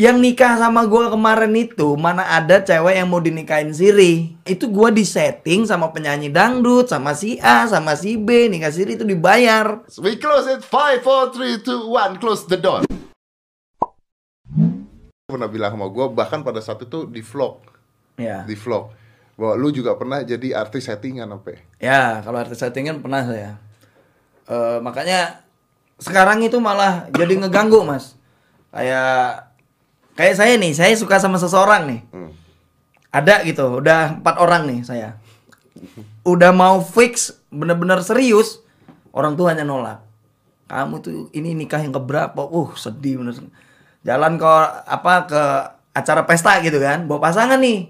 Yang nikah sama gua kemarin itu mana ada cewek yang mau dinikahin Siri. Itu gua disetting sama penyanyi dangdut, sama si A, sama si B, nikah Siri itu dibayar. We close it 5, 4, 3, 2, 1 Close the door Pernah bilang sama gue Bahkan pada saat itu di vlog Ya. Di vlog Bahwa lu juga pernah jadi artis settingan apa Ya, kalau artis settingan pernah saya. Eh, makanya sekarang itu malah jadi ngeganggu, Mas. Kayak kayak saya nih, saya suka sama seseorang nih. Hmm. Ada gitu, udah empat orang nih saya. Udah mau fix, bener-bener serius, orang tuanya nolak. Kamu tuh ini nikah yang keberapa? Uh, sedih bener. Jalan ke apa ke acara pesta gitu kan, bawa pasangan nih.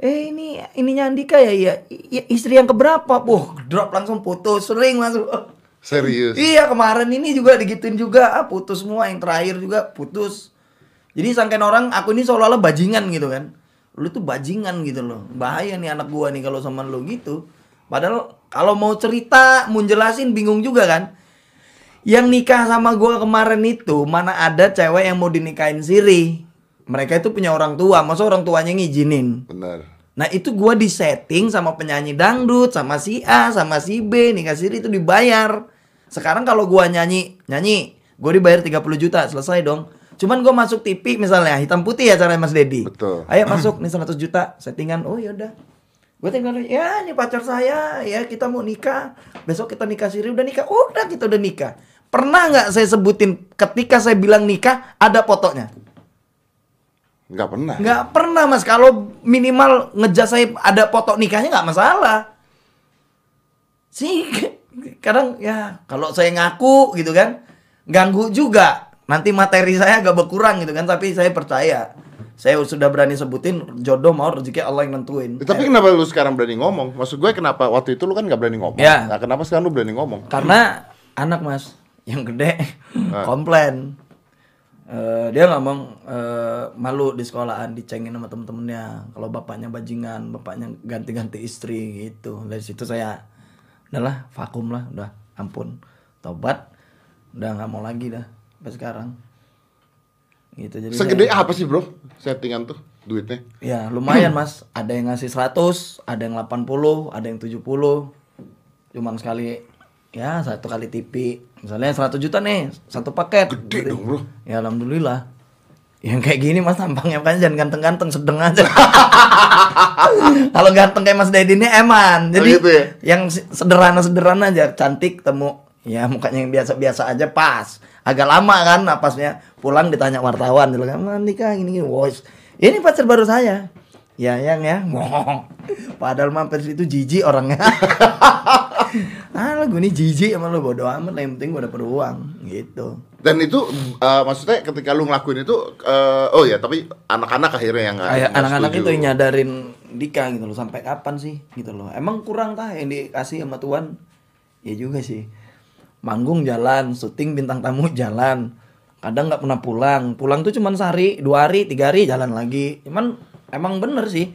Eh ini ininya Andika ya, ya, ya istri yang keberapa? Wah, drop langsung putus, sering masuk. Serius Iya kemarin ini juga digituin juga ah, putus semua yang terakhir juga putus. Jadi sangkain orang aku ini seolah-olah bajingan gitu kan. Lu tuh bajingan gitu loh. Bahaya nih anak gua nih kalau sama lu gitu. Padahal kalau mau cerita, mau jelasin bingung juga kan. Yang nikah sama gua kemarin itu mana ada cewek yang mau dinikahin Siri. Mereka itu punya orang tua, masa orang tuanya ngizinin. Benar Nah itu gua disetting sama penyanyi dangdut, sama si A, sama si B, nikah siri itu dibayar. Sekarang kalau gua nyanyi, nyanyi, gue dibayar 30 juta, selesai dong. Cuman gua masuk TV misalnya, hitam putih ya caranya Mas Dedi. Betul. Ayo masuk, nih 100 juta, settingan, oh yaudah. Gue tinggal, ya ini pacar saya, ya kita mau nikah. Besok kita nikah siri, udah nikah, udah kita udah nikah. Pernah nggak saya sebutin ketika saya bilang nikah, ada fotonya? Nggak pernah Nggak pernah mas. Kalau minimal ngejas saya ada foto nikahnya nggak masalah. Sih kadang ya kalau saya ngaku gitu kan ganggu juga. Nanti materi saya agak berkurang gitu kan. Tapi saya percaya. Saya sudah berani sebutin jodoh mau rezeki Allah yang nentuin. Eh, Tapi kenapa lu sekarang berani ngomong? Maksud gue kenapa waktu itu lu kan nggak berani ngomong Ya. Nah kenapa sekarang lu berani ngomong? Karena anak mas yang gede Ah. komplain. Eh, dia ngomong eh, malu di sekolahan dicengin sama temen-temennya kalau bapaknya bajingan bapaknya ganti-ganti istri gitu dari situ saya udahlah vakum lah udah ampun tobat udah nggak mau lagi dah sampai sekarang. Gitu jadi Segede saya- apa sih bro settingan tuh duitnya? ya lumayan mas. Ada yang ngasih 100 ada yang 80 ada yang 70 cuman sekali ya satu kali TV misalnya 100 juta nih satu paket. Gede dong bro. Ya alhamdulillah. Yang kayak gini mas tampangnya. Kan jangan ganteng-ganteng sedeng aja. Kalau ganteng kayak mas Dedi ini eman. Jadi Oh, gitu ya? yang sederhana-sederhana aja. Cantik temu ya mukanya yang biasa-biasa aja pas. Agak lama kan napasnya pulang ditanya wartawan dia bilang "Man, nikah gini gini. Wos ini pacar baru saya. Ya yang ya. Padahal mampir itu jijik orangnya. Ah gue ini jijik sama lu bodo amat. Lah yang penting gue dapet uang gitu. Dan itu uh, maksudnya ketika lu ngelakuin itu uh, oh ya tapi anak-anak akhirnya yang anak-anak itu yang nyadarin Dika gitu loh. Sampai kapan sih gitu loh. Emang kurang tah yang dikasih sama Tuhan? Ya juga sih manggung jalan syuting bintang tamu jalan. Kadang nggak pernah pulang. Pulang tuh cuman sehari dua hari tiga hari jalan lagi. Cuman emang bener sih.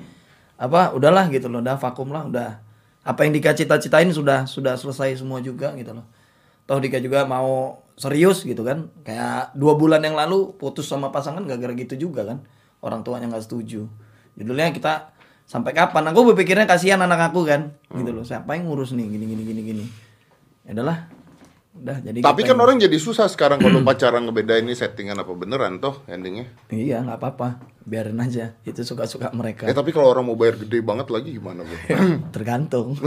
Apa udahlah gitu loh udah vakum lah udah. Apa yang Dika cita-citain sudah sudah selesai semua juga gitu loh. Toh Dika juga mau serius gitu kan. Kayak dua bulan yang lalu putus sama pasangan gak gara gitu juga kan. Orang tuanya nggak setuju. Judulnya kita sampai kapan? Aku berpikirnya kasihan anak aku kan gitu loh. Siapa yang ngurus nih? Gini gini gini gini. Ya udahlah udah jadi Tapi kan yang- orang jadi susah sekarang kalau pacaran ngebedain ini settingan apa beneran toh endingnya. iya nggak apa-apa biarin aja itu suka-suka mereka Ya tapi kalau orang mau bayar gede banget lagi gimana bro? tergantung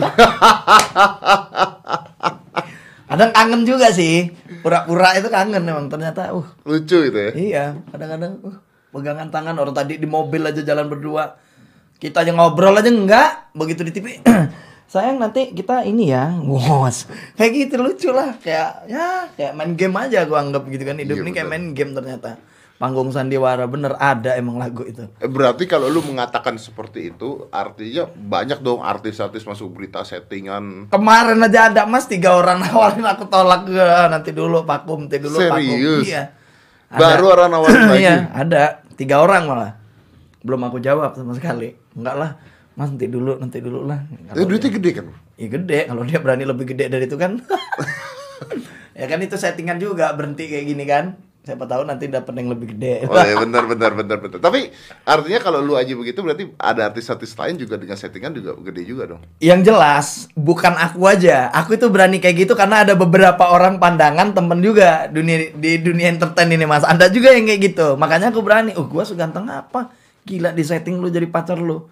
kadang kangen juga sih pura-pura itu kangen memang ternyata uh Lucu gitu ya. Iya, kadang-kadang uh, pegangan tangan orang tadi di mobil aja jalan berdua. Kita aja ngobrol aja enggak, begitu di TV. Sayang nanti kita ini ya, wos. Kayak gitu lucu lah, kayak ya kayak main game aja gua anggap gitu kan. Hidup Iya, ini kayak bener. main game ternyata. Panggung sandiwara bener ada emang lagu itu. Eh, Berarti kalau lu mengatakan seperti itu artinya banyak dong artis-artis masuk berita settingan. Kemarin aja ada mas tiga orang nawarin aku tolak "Ah, nanti dulu vakum, nanti dulu. Serius? Iya. Baru orang nawarin lagi. Iya, ada tiga orang malah. Belum aku jawab sama sekali. Enggak lah, mas nanti dulu, nanti dulu lah. Eh, duitnya gede kan? Ya gede, kalau dia berani lebih gede dari itu kan. ya kan itu settingan juga berhenti kayak gini kan. siapa tahu nanti dapat yang lebih gede Oh iya benar benar benar benar. Tapi artinya kalau lu aja begitu berarti ada artis-artis lain juga dengan settingan juga gede juga dong. yang jelas bukan aku aja aku itu berani kayak gitu karena ada beberapa orang pandangan temen juga dunia di dunia entertain ini mas ada juga yang kayak gitu makanya aku berani oh gua seganteng apa gila di setting lu jadi pacar lu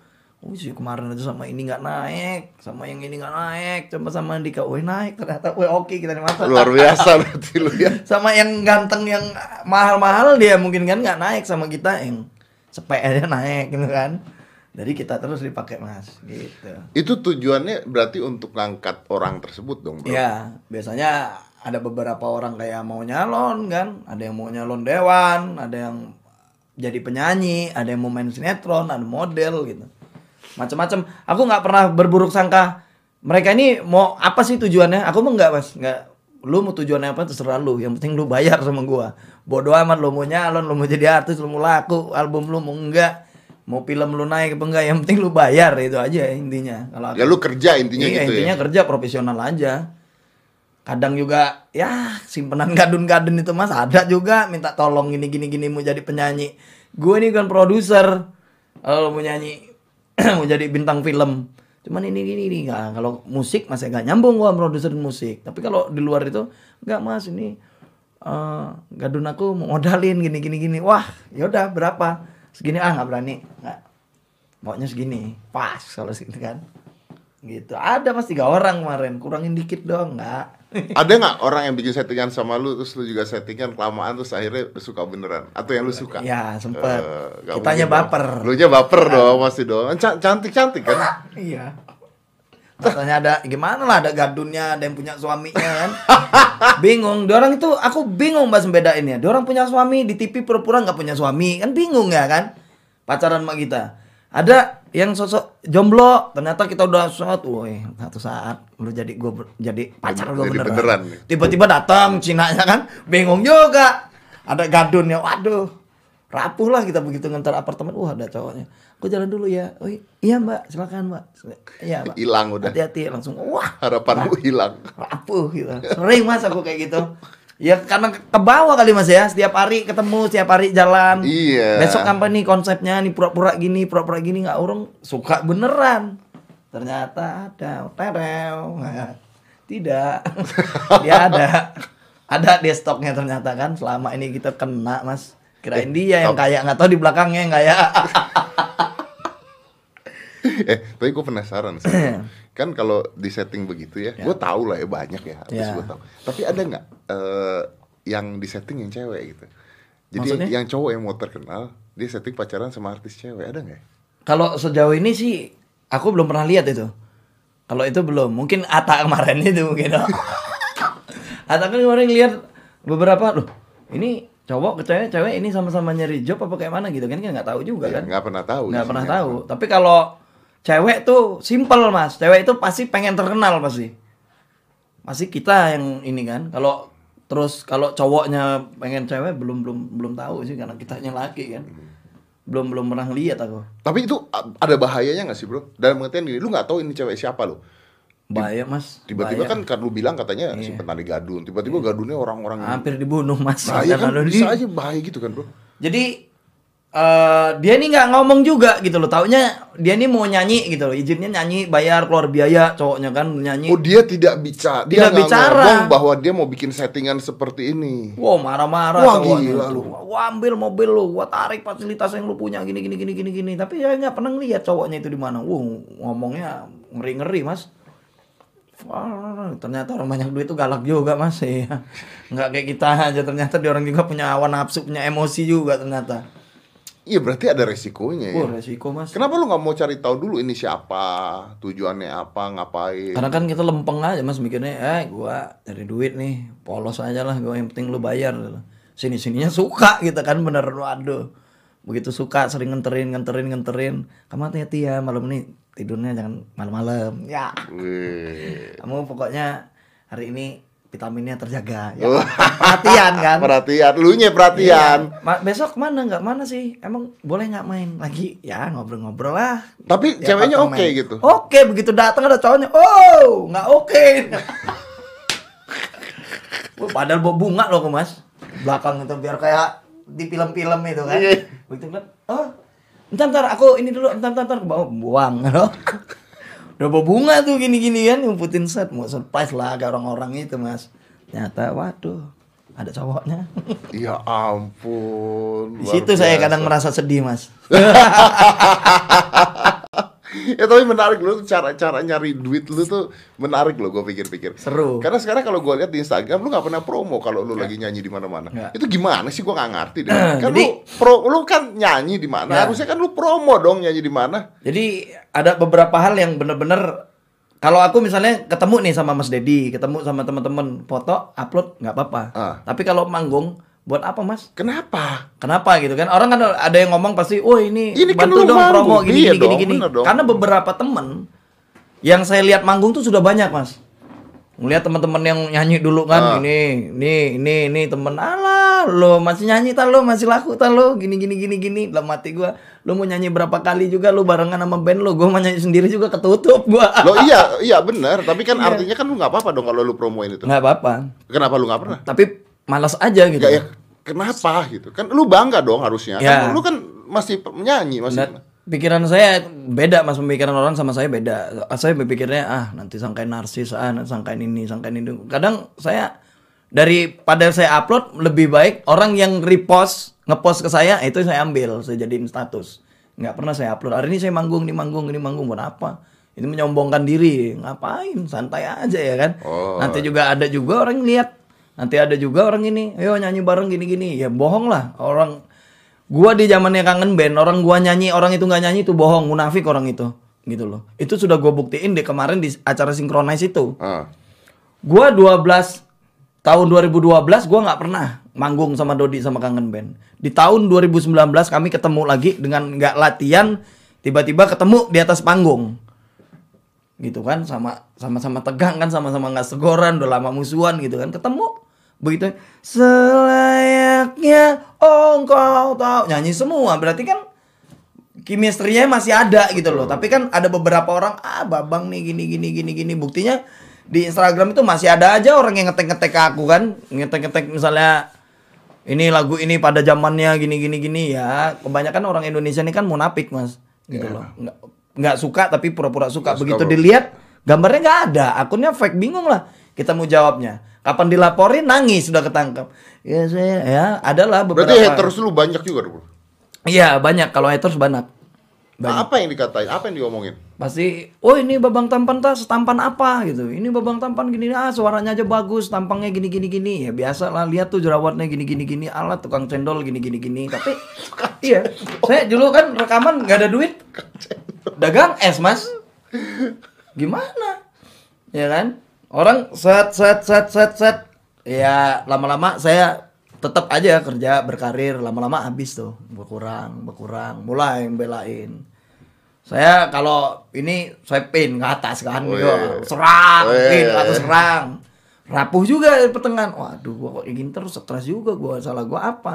sih kemarin aja sama ini nggak naik sama yang ini nggak naik coba sama Andika wih naik ternyata wih oke kita nih mas Luar biasa berarti lu ya. sama yang ganteng yang mahal-mahal dia mungkin kan nggak naik sama kita yang sepek aja naik gitu kan jadi kita terus dipakai mas gitu Itu tujuannya berarti untuk ngangkat orang tersebut dong, Bro. Ya, biasanya ada beberapa orang kayak mau nyalon kan, ada yang mau nyalon dewan, ada yang jadi penyanyi, ada yang mau main sinetron, ada model gitu. Macam-macam. Aku nggak pernah berburuk sangka mereka ini mau apa sih tujuannya? Aku mau nggak mas, nggak. Lu mau tujuannya apa terserah lu. Yang penting lu bayar sama gua. Bodoh amat lu mau nyalon, lu mau jadi artis, lu mau laku, album lu mau enggak. Mau film lu naik apa enggak, yang penting lu bayar itu aja intinya. Kalau aku- Ya lu kerja intinya iya, gitu intinya ya. kerja profesional aja. Kadang juga ya simpenan gadun-gadun itu mas ada juga minta tolong gini gini gini mau jadi penyanyi. Gue ini kan produser. Kalau mau nyanyi mau jadi bintang film. Cuman ini gini gini Nah, kalau musik masih gak nyambung gua produser musik. Tapi kalau di luar itu enggak mas ini eh gadun aku mau modalin gini gini gini. Wah, yaudah berapa? Segini ah nggak berani. Nggak. Maunya segini. Pas kalau segini kan gitu. Ada mas tiga orang kemarin? Kurangin dikit dong nggak? Ada nggak orang yang bikin settingan sama lu terus lu juga settingan kelamaan terus akhirnya suka beneran? Atau yang lu suka? ya sempet. Nggak kitanya dong. baper. Lu nya baper dong masih dong. Can- Cantik-cantik kan? iya. Katanya ada gimana lah ada gadunnya ada yang punya suaminya kan? Bingung. Dia orang itu aku bingung mas bedainnya dia orang punya suami di TV pura-pura nggak punya suami. Kan bingung ya kan? Pacaran sama kita ada yang sosok jomblo ternyata kita udah suatu woi satu saat lu jadi gua ber- jadi pacar gua Jadi beneran, beneran tiba-tiba datang Cinanya kan bingung juga. Ada gadunnya waduh rapuh lah kita begitu ngantar apartemen. Wah ada cowoknya. Aku jalan dulu ya. Oh iya mbak silakan mbak. Iya mbak. Hilang udah. hati-hati langsung wah. Harapanmu hilang. rapuh gitu. Sering mas aku kayak gitu ya karena ke bawah kali mas ya. Setiap hari ketemu setiap hari jalan. Iya. besok apa nih konsepnya? Nih pura-pura gini pura-pura gini nggak orang suka beneran. Ternyata ada. Terel. Nah, tidak. Dia ada. Ada di stoknya ternyata kan. Selama ini kita kena mas. Kirain dia yang kaya nggak tahu di belakangnya yang kaya eh, tapi gue penasaran sih. kan kalau di setting begitu ya, gue tahu lah ya banyak ya, habis Ya. gue tahu. Tapi ada nggak eh, yang di setting yang cewek gitu? Jadi Maksudnya? yang cowok yang mau terkenal, dia setting pacaran sama artis cewek, ada nggak? ya? Kalau sejauh ini sih aku belum pernah lihat itu. Kalau itu belum, mungkin Ata kemarin itu mungkin. Ata kan kemarin lihat beberapa loh. Ini cowok ke cewek, cewek ini sama-sama nyari job apa kayak mana gitu kan kan nggak tahu juga Ya, kan. nggak pernah tahu. Nggak pernah tahu. Tapi kalau cewek tuh simple mas. Cewek itu pasti pengen terkenal pasti. Pasti kita yang ini kan. Kalau terus kalau cowoknya pengen cewek belum belum belum tahu sih karena kitanya laki kan. Belum belum pernah lihat aku. Tapi itu ada bahayanya nggak sih bro? Dalam pengertian gini, lu nggak tahu ini cewek siapa lo. Bahaya mas. Tiba-tiba kan kan lu bilang katanya Iya. simpen tali gadun. Tiba-tiba gadunnya orang-orang hampir dibunuh mas. bahaya kan bisa di- aja bahaya gitu kan bro. Jadi eh dia ini nggak ngomong juga gitu loh. Taunya dia ini mau nyanyi gitu loh. Izinnya nyanyi, bayar keluar biaya cowoknya kan nyanyi. Oh dia tidak bicara, dia Tidak bicara. ngomong bahwa dia mau bikin settingan seperti ini. Wow marah-marah Wah, gila tuh. lu. Wah ambil mobil lu, gua tarik fasilitas yang lu punya gini gini gini gini gini. Tapi saya nggak pernah lihat cowoknya itu di mana. Wow ngomongnya ngeri ngeri mas. Wah, ternyata orang banyak duit tuh galak juga mas ya. Nggak kayak kita aja ternyata dia orang juga punya awan nafsu, punya emosi juga ternyata. Iya berarti ada resikonya ya. Wah resiko mas. Kenapa lu nggak mau cari tahu dulu ini siapa, tujuannya apa, ngapain? Karena kan kita lempeng aja mas mikirnya, eh gua cari duit nih, polos aja lah, gua yang penting lu bayar. Sini sininya suka gitu kan bener, waduh. Begitu suka sering ngenterin ngenterin ngenterin. Kamu hati-hati ya malam ini tidurnya jangan malam-malam. Ya, Wih. kamu pokoknya hari ini vitaminnya terjaga. Ya, Oh. perhatian kan. Perhatian, lu nya perhatian. Iya. Ma- besok mana nggak mana sih? Emang boleh nggak main lagi? Ya ngobrol-ngobrol lah. Tapi Di ceweknya oke apartemen. gitu. Oke, begitu datang ada cowoknya, oh nggak oke. Wah, padahal bawa bunga loh, mas. belakang itu biar kayak di film-film itu kan. Iya. Begitu ngeliat, oh, entar ntar aku ini dulu, entar entar entar bawa buang. Udah bunga tuh gini-gini kan, ngumputin set, mau surprise lah ke orang-orang itu mas. Ternyata, waduh, ada cowoknya. Ya ampun. Di situ saya kadang merasa sedih mas. ya tapi menarik lu cara-cara nyari duit lu tuh menarik lo gue pikir-pikir. Seru. Karena sekarang kalau gue lihat di Instagram lu nggak pernah promo kalau lu lagi nyanyi di mana-mana. Itu gimana sih gue nggak ngerti deh. kan Jadi- lu pro lu kan nyanyi di mana? Ya. Harusnya kan lu promo dong nyanyi di mana. Jadi ada beberapa hal yang bener-bener kalau aku misalnya ketemu nih sama Mas Dedi, ketemu sama teman-teman, foto, upload nggak apa-apa. Ah. Tapi kalau manggung, buat apa Mas? Kenapa? Kenapa gitu kan? Orang kan ada yang ngomong pasti, "Oh, ini, Ini kan bantu lu dong manggung." promo gini Iya gini gini dong, gini." bener. Karena beberapa temen yang saya lihat manggung tuh sudah banyak, Mas. Ngelihat teman-teman yang nyanyi dulu kan, ini, ini, ini, ini temen alah, lo masih nyanyi tak lo, masih laku tak lo, gini gini gini gini. Dalam hati gua, lo mau nyanyi berapa kali juga lo barengan sama band lo, gua mau nyanyi sendiri juga ketutup gua. Lo iya iya benar, tapi kan artinya kan lu nggak apa-apa dong kalau lu promoin itu. nggak apa-apa. Kenapa lu nggak pernah? Tapi malas aja gitu. Gak ya kenapa gitu? Kan lu bangga dong harusnya. Ya. Kan lu kan masih menyanyi masih. Pikiran saya beda mas pemikiran orang sama saya beda saya berpikirnya ah nanti sangkain narsis ah nanti sangkain ini sangkain ini kadang saya daripada saya upload lebih baik orang yang repost ngepost ke saya itu saya ambil saya jadiin status nggak pernah saya upload hari ini saya manggung ini manggung ini manggung buat apa ini menyombongkan diri ngapain santai aja ya kan Oh. nanti juga ada juga orang lihat nanti ada juga orang ini ayo nyanyi bareng gini gini ya bohong lah orang Gua di zamannya kangen band, orang gua nyanyi, orang itu nggak nyanyi itu bohong, munafik orang itu. Gitu loh. Itu sudah gua buktiin deh kemarin di acara Synchronize itu. Ah. Gua 12 tahun 2012 gua nggak pernah manggung sama Dodi sama kangen band. Di tahun 2019 kami ketemu lagi dengan nggak latihan, tiba-tiba ketemu di atas panggung. Gitu kan sama sama-sama tegang kan sama-sama nggak segoran udah lama musuhan gitu kan ketemu begitu. Selayaknya oh engkau tahu. Nyanyi semua. Berarti kan chemistry-nya masih ada gitu loh. Tapi kan ada beberapa orang ah babang nih gini gini gini gini. Buktinya di Instagram itu masih ada aja orang yang ngetek-ngetek ke aku kan. Ngetek-ngetek misalnya ini lagu ini pada zamannya gini gini gini. Ya kebanyakan orang Indonesia ini kan munafik mas. Gitu loh. Nggak nggak suka tapi pura-pura suka begitu bro. dilihat gambarnya nggak ada. Akunnya fake bingung lah kita mau jawabnya kapan dilaporin nangis sudah ketangkap ya saya ya adalah beberapa Berarti haters lu banyak juga dong. bro. iya banyak. Kalau haters banyak. Nah, apa yang dikatain? Apa yang diomongin? pasti oh ini babang tampan tas tampan apa? Gitu. Ini babang tampan gini ah suaranya aja bagus tampangnya gini gini gini. Ya biasa lah lihat tuh jerawatnya gini gini gini. Alat tukang cendol gini gini gini. Tapi iya saya dulu kan rekaman nggak ada duit. Dagang es mas. Gimana? Ya kan orang set set set set set ya lama-lama saya tetap aja kerja berkarir lama-lama habis tuh berkurang berkurang mulai belain saya kalau ini saya pin ke atas kan Oh, gitu. iya. serang Oh, iya, pin iya, atau iya. serang rapuh juga di pertengahan waduh gua kok ingin terus stres juga gua salah gua apa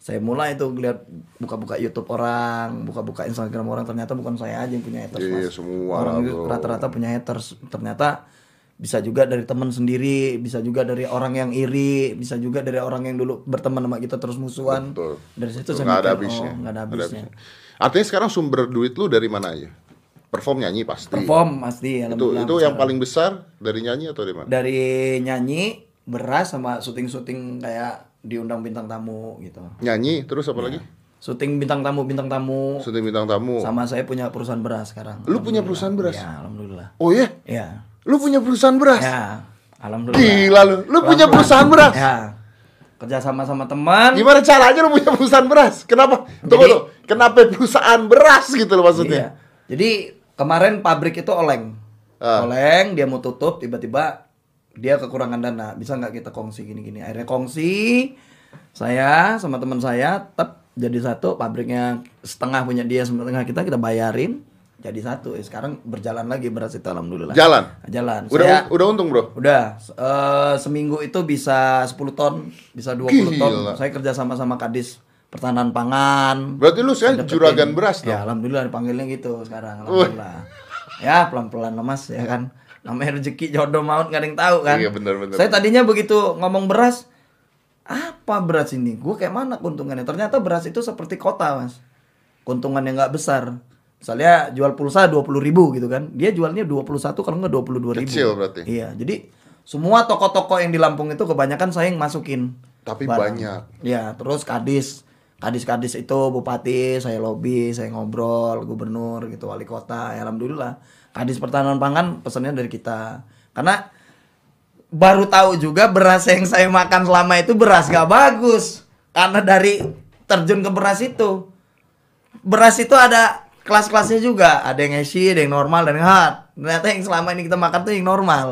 saya mulai tuh lihat buka-buka YouTube orang, buka-buka Instagram orang ternyata bukan saya aja yang punya haters. Iya, Mas. semua orang itu rata-rata punya haters. Ternyata bisa juga dari teman sendiri, bisa juga dari orang yang iri, bisa juga dari orang yang dulu berteman sama kita terus musuhan. Betul. Dari situ Betul, saya nggak ada habisnya. oh, nggak ada habisnya. Artinya sekarang sumber duit lu dari mana aja? Perform nyanyi pasti. Perform pasti itu itu yang paling besar dari nyanyi atau dari mana? dari nyanyi, beras sama syuting-syuting kayak diundang bintang tamu gitu. Nyanyi terus apa lagi? Syuting bintang tamu, bintang tamu. Syuting bintang tamu. Sama saya punya perusahaan beras sekarang. Lu punya perusahaan beras? Ya, alhamdulillah. Oh iya? Ya. Lu punya perusahaan beras? Ya. Alhamdulillah. Gila lu. Lu punya perusahaan beras? Ya. Kerja sama sama teman. Gimana caranya lu punya perusahaan beras? Kenapa? Tunggu tuh. Kenapa perusahaan beras gitu loh maksudnya? Iya. Jadi kemarin pabrik itu oleng. Ah. Oleng, dia mau tutup, tiba-tiba dia kekurangan dana. Bisa nggak kita kongsi gini-gini? Akhirnya kongsi. Saya sama teman saya tetap jadi satu. Pabriknya setengah punya dia, setengah kita kita bayarin. Jadi satu. Eh, sekarang berjalan lagi beras itu alhamdulillah. Jalan. Jalan. Udah Saya udah untung, Bro. Udah, eh, seminggu itu bisa 10 ton, bisa 20 ton. Gila. Saya kerja sama sama Kadis Pertahanan Pangan. Berarti lu sekarang juragan beras dong. Ya, alhamdulillah dipanggilnya gitu sekarang, alhamdulillah. Ya, pelan-pelan lah Mas, ya kan. Namanya rezeki jodoh maut nggak ada yang tahu kan. Iya, benar, benar, Saya tadinya begitu ngomong beras, apa beras ini? Gue kayak mana keuntungannya? Ternyata beras itu seperti kota mas. Keuntungannya nggak besar. Misalnya jual pulsa 20 ribu gitu kan. Dia jualnya 21 kalau nggak 22 ribu. Kecil berarti. Iya, jadi semua toko-toko yang di Lampung itu kebanyakan saya yang masukin. Tapi barang. banyak. Ya, terus kadis. Kadis-kadis itu bupati, saya lobby, saya ngobrol, gubernur gitu, wali kota. Ya, alhamdulillah. Kadis pertahanan pangan pesannya dari kita. Karena baru tahu juga beras yang saya makan selama itu beras gak bagus. Karena dari terjun ke beras itu. Beras itu ada kelas-kelasnya juga. Ada yang healthy, ada yang normal, dan yang hard. Ternyata yang selama ini kita makan tuh yang normal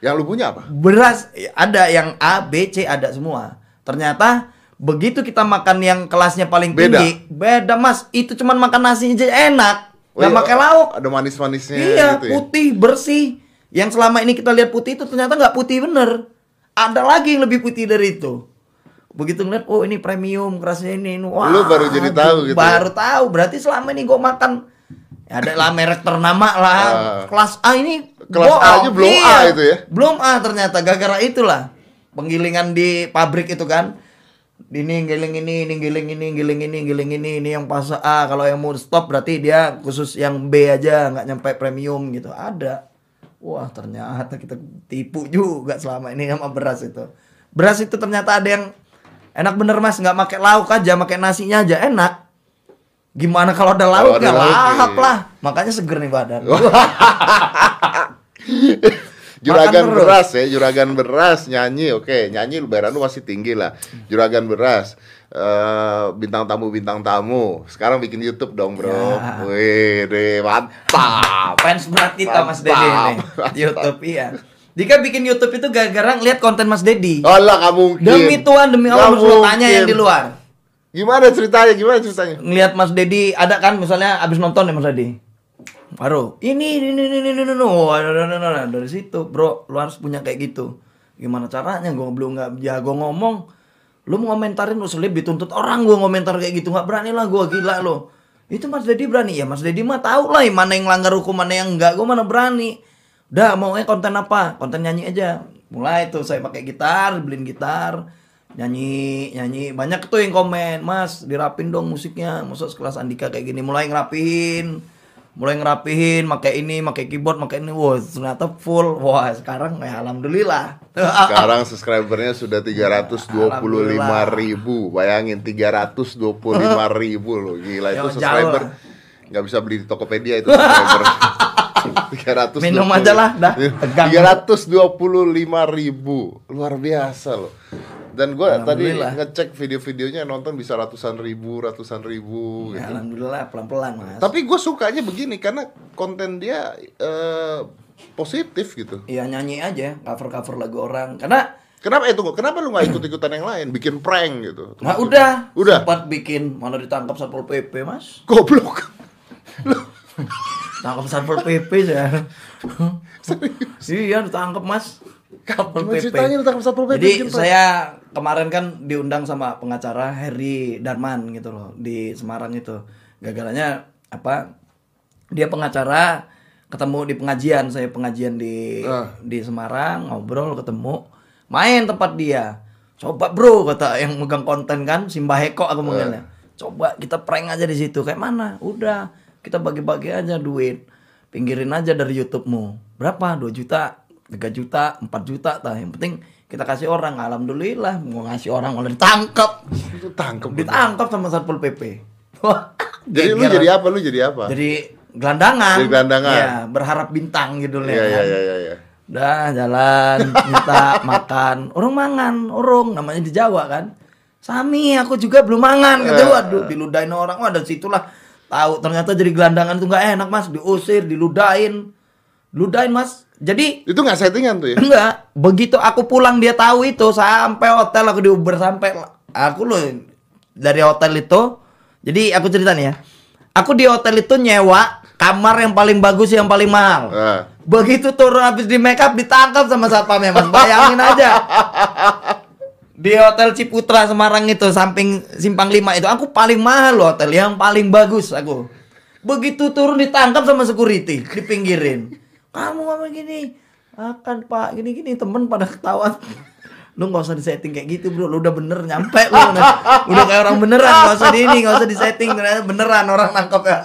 Yang lu punya apa? beras ada yang A, B, C ada semua. Ternyata begitu kita makan yang kelasnya paling Beda. tinggi, beda mas. Itu cuman makan nasinya aja enak, Oh nggak iya, pakai lauk. Ada manis-manisnya Iya, gitu ya. putih bersih. Yang selama ini kita lihat putih itu ternyata nggak putih bener. Ada lagi yang lebih putih dari itu. Begitu ngeliat, oh ini premium, kerasnya ini, ini. Wah, Lu baru jadi tahu gitu ya? Baru tahu, berarti selama ini gue makan ya ada lah merek ternama lah. Ah. Kelas A ini Kelas A aja belum A itu ya? Belum A ternyata gara-gara itulah. Penggilingan di pabrik itu kan. Ini giling ini, ini giling ini, giling ini, giling ini, ini yang pas A. Kalau yang mau stop berarti dia khusus yang B aja, nggak nyampe premium gitu. Ada. Wah ternyata kita tipu juga selama ini sama beras itu. Beras itu ternyata ada yang enak bener mas, nggak pakai lauk aja, pakai nasinya aja enak. Gimana kalau ada lauknya ada lauknya, lahap iya. lah. Makanya seger nih badan. Juragan Makan beras ya, juragan beras nyanyi, oke nyanyi bayaran lu masih tinggi lah. Juragan beras, eh, bintang tamu bintang tamu. Sekarang bikin YouTube dong bro. Ya. Wih, deh, mantap. fans berat kita Mas Dedi nih Mantap. YouTube iya Dika bikin YouTube itu gara-gara ngeliat konten Mas Dedi Oh lah, nggak mungkin. demi Tuhan demi Allah harus lo tanya yang di luar. Gimana ceritanya? Gimana ceritanya? ngeliat Mas Dedi ada kan misalnya abis nonton ya Mas Dedi baru ini ini ini ini ini ini dari situ bro lu harus punya kayak gitu. Gimana caranya? Gue belum nggak jago ngomong. Lu mau ngomentarin lu selip dituntut orang gue ngomentar kayak gitu. Nggak berani lah gue gila lo itu Mas Dedi berani? Ya Mas Dedi mah tahu lah mana yang langgar hukum mana yang enggak gue mana berani udah maunya konten apa? Konten nyanyi aja. Mulai tuh saya pakai gitar beliin gitar nyanyi nyanyi. Banyak tuh yang komen mas dirapin dong musiknya. Masuk sekelas Andika kayak gini? Mulai ngerapihin mulai ngerapihin pakai ini pakai keyboard pakai ini. Wah ternyata full. Wah sekarang ya alhamdulillah. Sekarang subscribernya sudah 325 ribu. Bayangin 325 ribu loh. Gila itu subscriber nggak bisa beli di Tokopedia itu subscriber 325 Minum aja lah, dah. Tegang. 325 ribu Luar biasa loh dan gue tadi ngecek video-videonya nonton bisa ratusan ribu, ratusan ribu Ya, gitu. alhamdulillah pelan pelan mas Tapi gue sukanya begini karena konten dia eh, positif gitu. iya nyanyi aja cover cover lagu orang karena Kenapa itu? Kenapa lu nggak ikut-ikutan yang lain? Bikin prank gitu? nah udah Udah. sempat bikin mana ditangkap satpol pp mas Goblok. tangkap satpol pp saya iya ditangkap mas. Satpol pp Satpol PP jadi saya kemarin kan diundang sama pengacara Heri Darman gitu loh di Semarang itu. Gagalnya apa? Dia pengacara ketemu di pengajian. Saya pengajian di Ah. di Semarang ngobrol ketemu. Main tempat dia. Coba bro kata yang megang konten kan Simba Heko aku manggilnya. Coba kita prank aja di situ. Kayak mana? Udah kita bagi-bagi aja duit pinggirin aja dari YouTube-mu berapa 2 juta 3 juta 4 juta tah yang penting kita kasih orang alhamdulillah mau ngasih orang malah ditangkap Itu tangkep. ditangkap sama satpol pp Wah, Jadi lu jadi apa? Lu jadi apa? jadi gelandangan Jadi gelandangan. ya berharap bintang judulnya Iya iya kan. iya iya. iya. udah jalan minta makan orang mangan orang namanya di Jawa kan Sami aku juga belum mangan kata Eh. waduh diludahin orang wah dari situlah tahu ternyata jadi gelandangan itu nggak enak mas diusir diludahin ludahin mas jadi Itu nggak settingan tuh ya? Enggak, begitu aku pulang dia tahu itu sampai hotel aku di Uber sampai aku loh dari hotel itu. Jadi aku cerita nih ya. Aku di hotel itu nyewa kamar yang paling bagus yang paling mahal. Nah. Begitu turun habis di make up ditangkap sama satpamnya Mas. Bayangin aja. Di hotel Ciputra Semarang itu samping Simpang 5 itu aku paling mahal loh hotel yang paling bagus aku. Begitu turun ditangkap sama security, dipinggirin. Kamu apa gini? Akan Pak, gini-gini temen pada ketawa. lu nggak usah disetting kayak gitu bro lu udah bener nyampe lu udah, udah kayak orang beneran nggak usah di ini nggak usah disetting ternyata beneran orang nangkep ya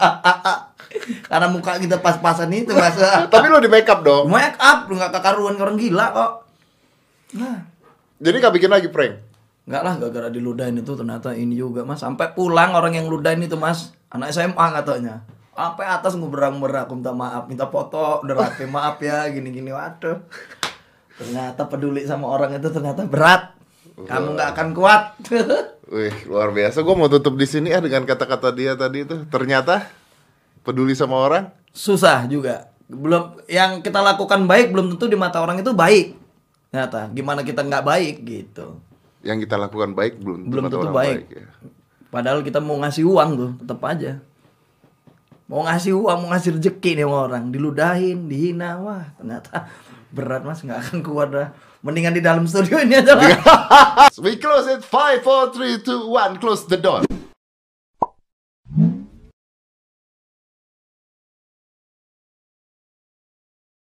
karena muka kita pas-pasan itu masa Tapi lo di make up dong. make up lu nggak kekaruan orang gila kok nah Jadi gak bikin lagi prank. Enggak lah, gara-gara diludahin itu ternyata ini juga mas Sampai pulang orang yang ludahin itu mas Anak SMA katanya Sampai atas nguberang-berang, aku minta maaf Minta foto, udah rapi, maaf ya Gini-gini, waduh Ternyata peduli sama orang itu ternyata berat Kamu nggak akan kuat Wih, luar biasa. Gue mau tutup di sini ya dengan kata-kata dia tadi itu. Ternyata peduli sama orang. Susah juga belum Yang kita lakukan baik belum tentu di mata orang itu baik Ternyata, gimana kita nggak baik gitu Yang kita lakukan baik belum belum tentu orang baik. ya. Padahal kita mau ngasih uang tuh, tetap aja. Mau ngasih uang, mau ngasih rezeki nih sama orang, diludahin, dihina, wah ternyata berat mas, nggak akan kuat dah. Mendingan di dalam studio ini aja lah. We close it. 5, 4, 3, 2, 1. Close the door.